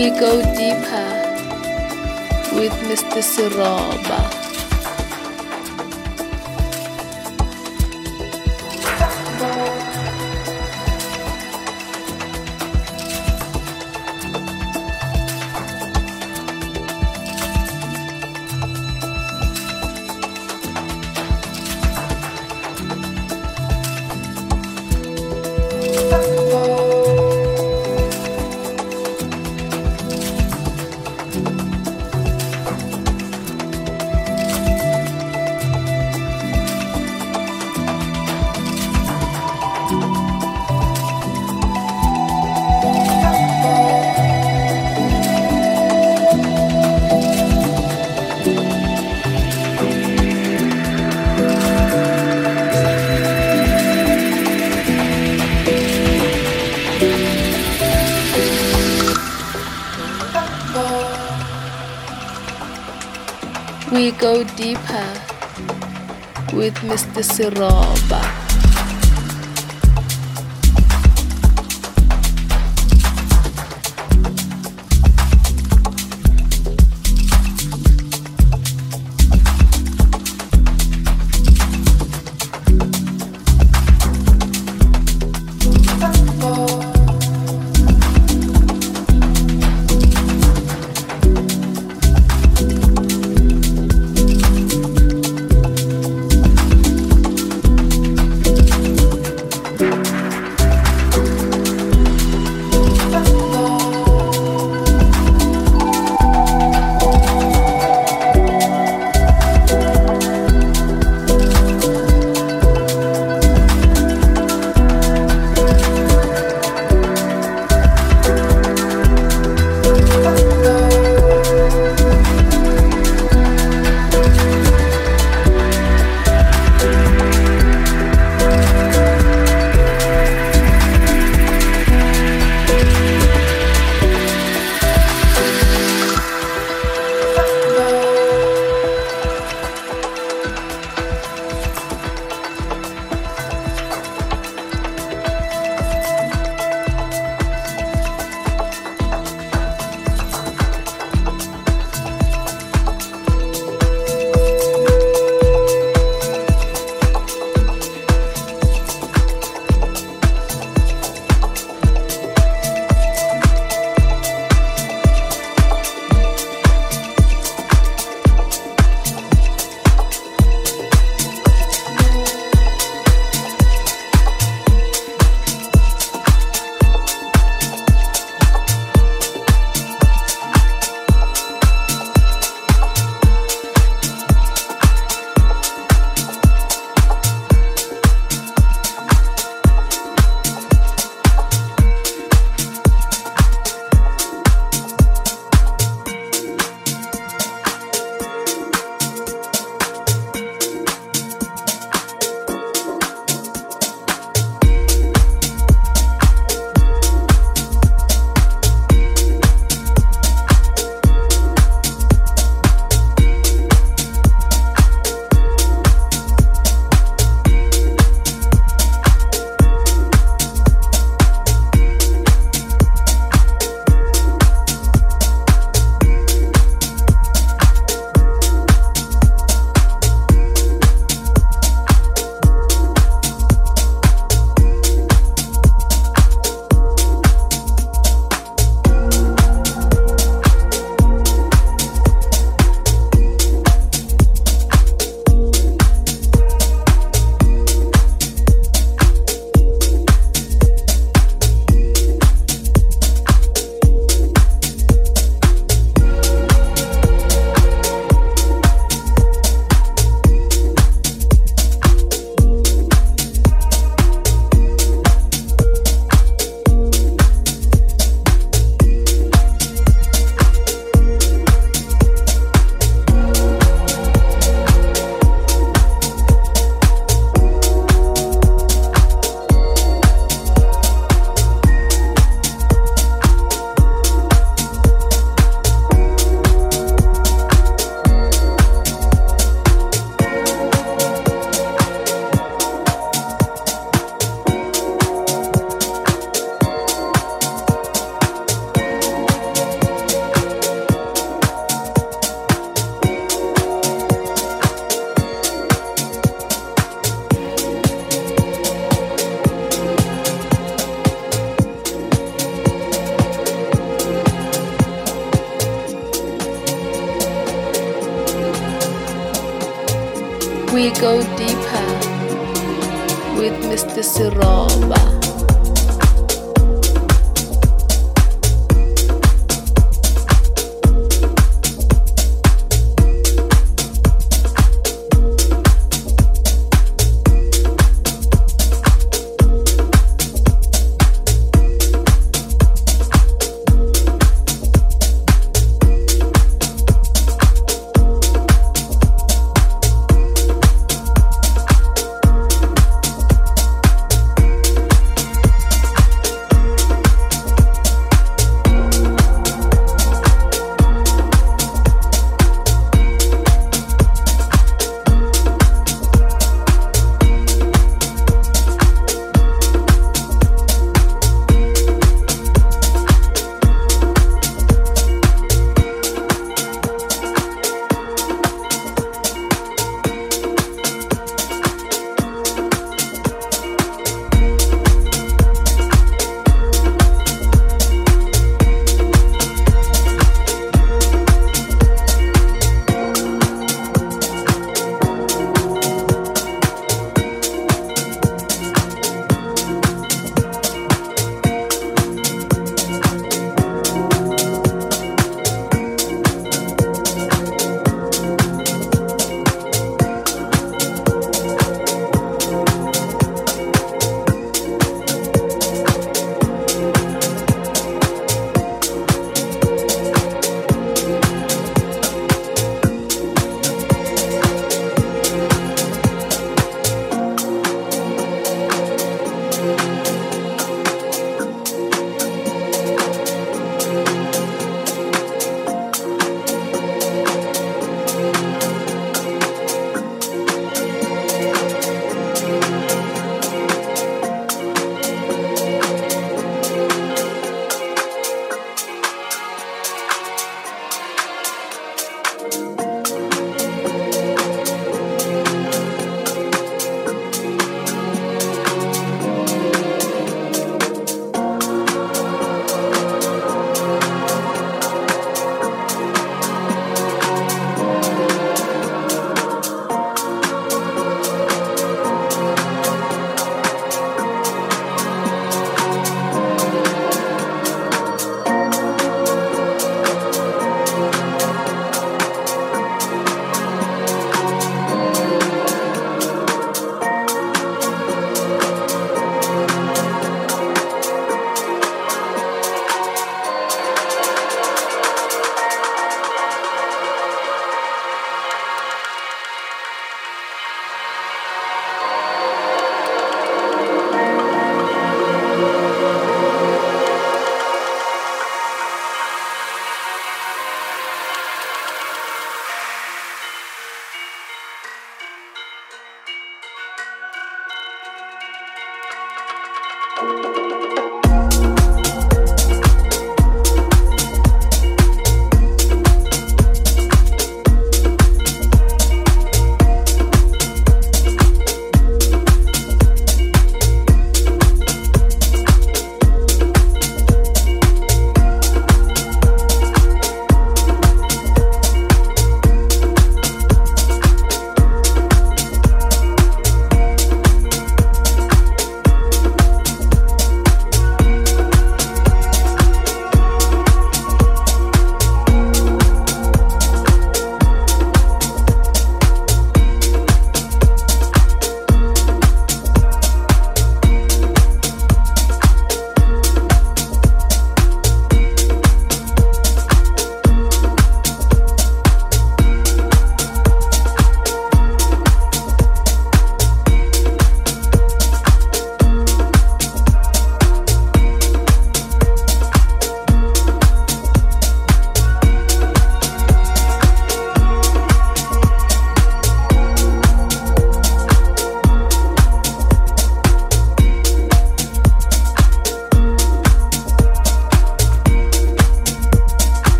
We go deeper with Mr. Siroba. Go deeper with Mr. Siroba.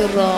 Mr.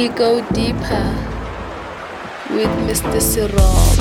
We go deeper with Mr. Siroba.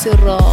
Mr.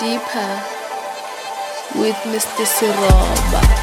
deeper with Mr. Siroba.